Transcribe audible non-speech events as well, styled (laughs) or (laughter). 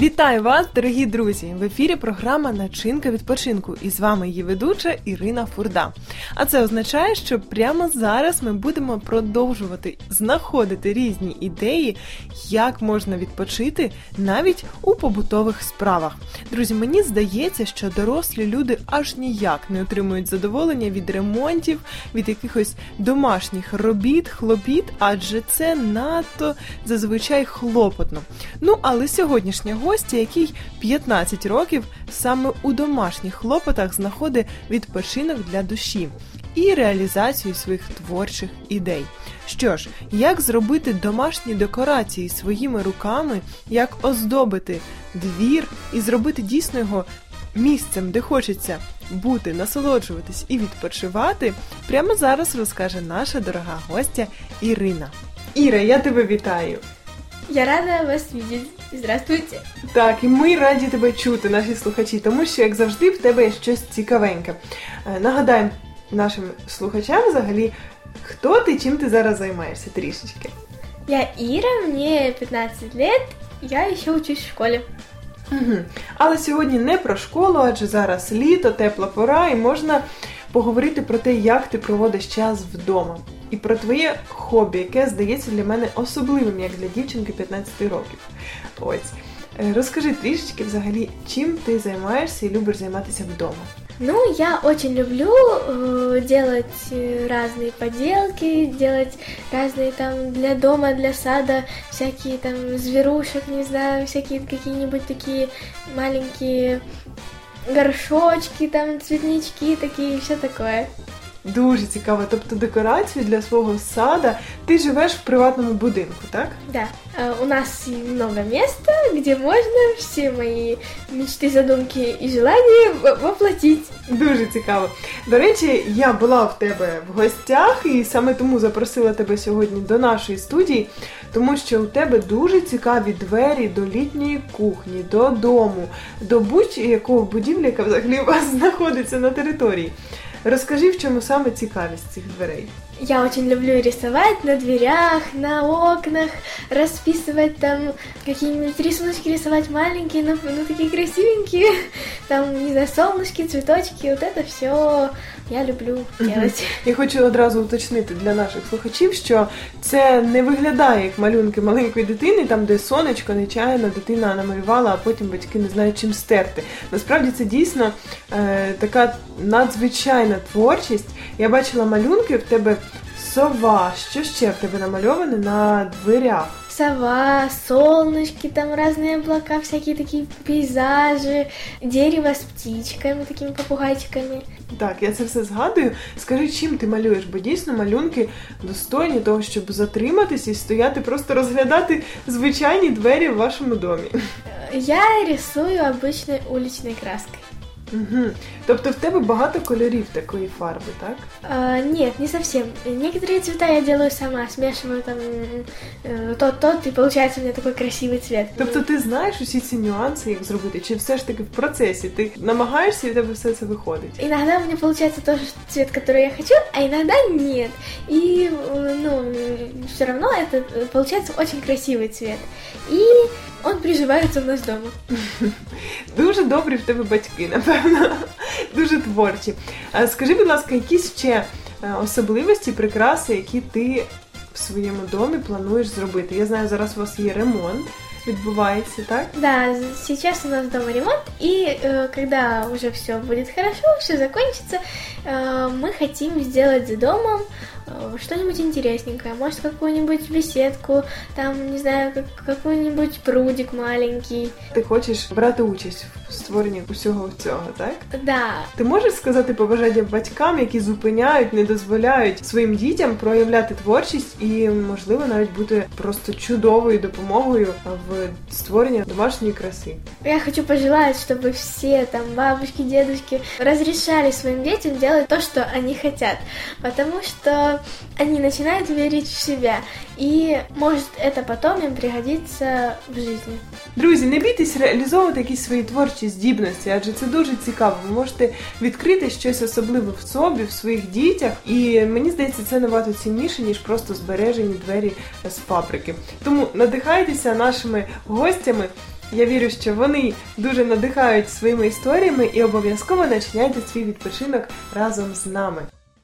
Вітаю вас, дорогі друзі! В ефірі програма Начинка відпочинку і з вами її ведуча Ірина Фурда. А це означає, що прямо зараз ми будемо продовжувати знаходити різні ідеї, як можна відпочити навіть у побутових справах. Друзі, мені здається, що дорослі люди аж ніяк не отримують задоволення від ремонтів, від якихось домашніх робіт, хлопіт, адже це надто зазвичай хлопотно. Ну але сьогоднішня гостя, який 15 років саме у домашніх хлопотах знаходить відпочинок для душі і реалізацію своїх творчих ідей. Що ж, як зробити домашні декорації своїми руками, як оздобити двір і зробити дійсно його місцем, де хочеться бути, насолоджуватись і відпочивати, прямо зараз розкаже наша дорога гостя Ірина. Іра, я тебе вітаю! Я рада вас видеть. Здравствуйте. Так, і ми раді тебе чути, наші слухачі, тому що, як завжди, в тебе є щось цікавеньке. Е, Нагадаємо нашим слухачам взагалі, хто ти, чим ти зараз займаєшся трішечки. Я Ира, мне 15 лет, я еще учусь в школе. Угу. Але сьогодні не про школу, адже зараз літо, тепла пора, і можна поговорити про те, як ти проводиш час вдома. І про твоє хобі, яке здається для мене особливим, як для дівчинки 15 років. Ось. Е, Розкажи трішечки взагалі, чим ти займаєшся і любиш займатися вдома. Ну, я очень люблю э, делать э, разные поделки, делать разные там для дома, для сада, всякие там зверушек, не знаю, всякие какие-нибудь такие маленькие горшочки, там цветнички такие, все такое. Дуже цікаво. Тобто декорацію для свого сада ти живеш в приватному будинку, так? Да, э, у нас много места, где можно все мои мечты, задумки и желания во- воплотить. Дуже цікаво. До речі, я була в тебе в гостях і саме тому запросила тебе сьогодні до нашої студії, тому що у тебе дуже цікаві двері до літньої кухні, до дому, до будь-якого будівлі, яка взагалі у вас (laughs) знаходиться на території. Розкажи, в чому саме цікавість цих дверей. Я очень люблю рисовать на дверях, на окнах, расписывать там какие-нибудь рисуночки, рисовать маленькие, но, ну, такие красивенькие, там, не знаю, солнышки, цветочки, вот это все я люблю делать. Я хочу одразу уточнити для наших слухачів, що це не виглядає як малюнки маленької дитини, там де сонечко нечаянно дитина намалювала, а потім батьки не знають чим стерти. Насправді це дійсно е, така надзвичайна творчість. Я бачила малюнки в тебе сова. Що ще в тебе намальоване на дверях? Сова, солнышки, там разные облака, всякие такие пейзажи, дерево с птичками, такими попугайчиками. Так, я це все згадую. Скажи, чим ти малюєш? Бо дійсно малюнки достойні того, щоб затриматися і стояти, просто розглядати звичайні двері в вашому домі. Я рисую обычной уличной краской. Угу. Тобто в тебе багато кольорів такої фарби, так? А, нет, не совсем. Некоторые цвета я делаю сама, смешиваю там э, тот-тот, и получается у меня такой красивый цвет. Тобто ти знаєш усі ці нюанси, як зробити, чи все ж таки в процесі ти намагаєшся і в тебе все це виходить? Иногда у меня получается тот же цвет, который я хочу, а иногда нет. И, э, ну, все равно это э, получается очень красивый цвет. И он приживается у нас дома. Дуже добрі в тебе батьки, напевно. (laughs) Дуже творчі. А Скажи, будь ласка, якісь ще е, особливості, прикраси, які ти в своєму домі плануєш зробити? Я знаю, зараз у вас є ремонт, відбувається, так? Да, сейчас у нас дома ремонт, и э, когда уже все будет хорошо, все закончится, э, мы хотим сделать за домом э, что-нибудь интересненькое. Может, какую-нибудь беседку, там, не знаю, как- какой-нибудь прудик маленький. Ти хочеш брати участь в створенні усього цього, так? Да, Ти можеш сказати побажання батькам, які зупиняють, не дозволяють своїм дітям проявляти творчість і, можливо, навіть бути просто чудовою допомогою в створенні домашньої краси. я хочу пожелать, чтобы все там бабушки, дедушки разрешали своим детям делать то, что они хотят, потому что они начинают верить в себя, и может это потом им пригодится в жизни. Друзі, не бійтесь реалізовувати якісь свої творчі здібності, адже це дуже цікаво. Ви можете відкрити щось особливе в собі, в своїх дітях, і мені здається, це набагато цінніше, ніж просто збережені двері з фабрики. Тому надихайтеся нашими гостями. Я вірю, що вони дуже надихають своїми історіями і обов'язково начиняйте свій відпочинок разом з нами.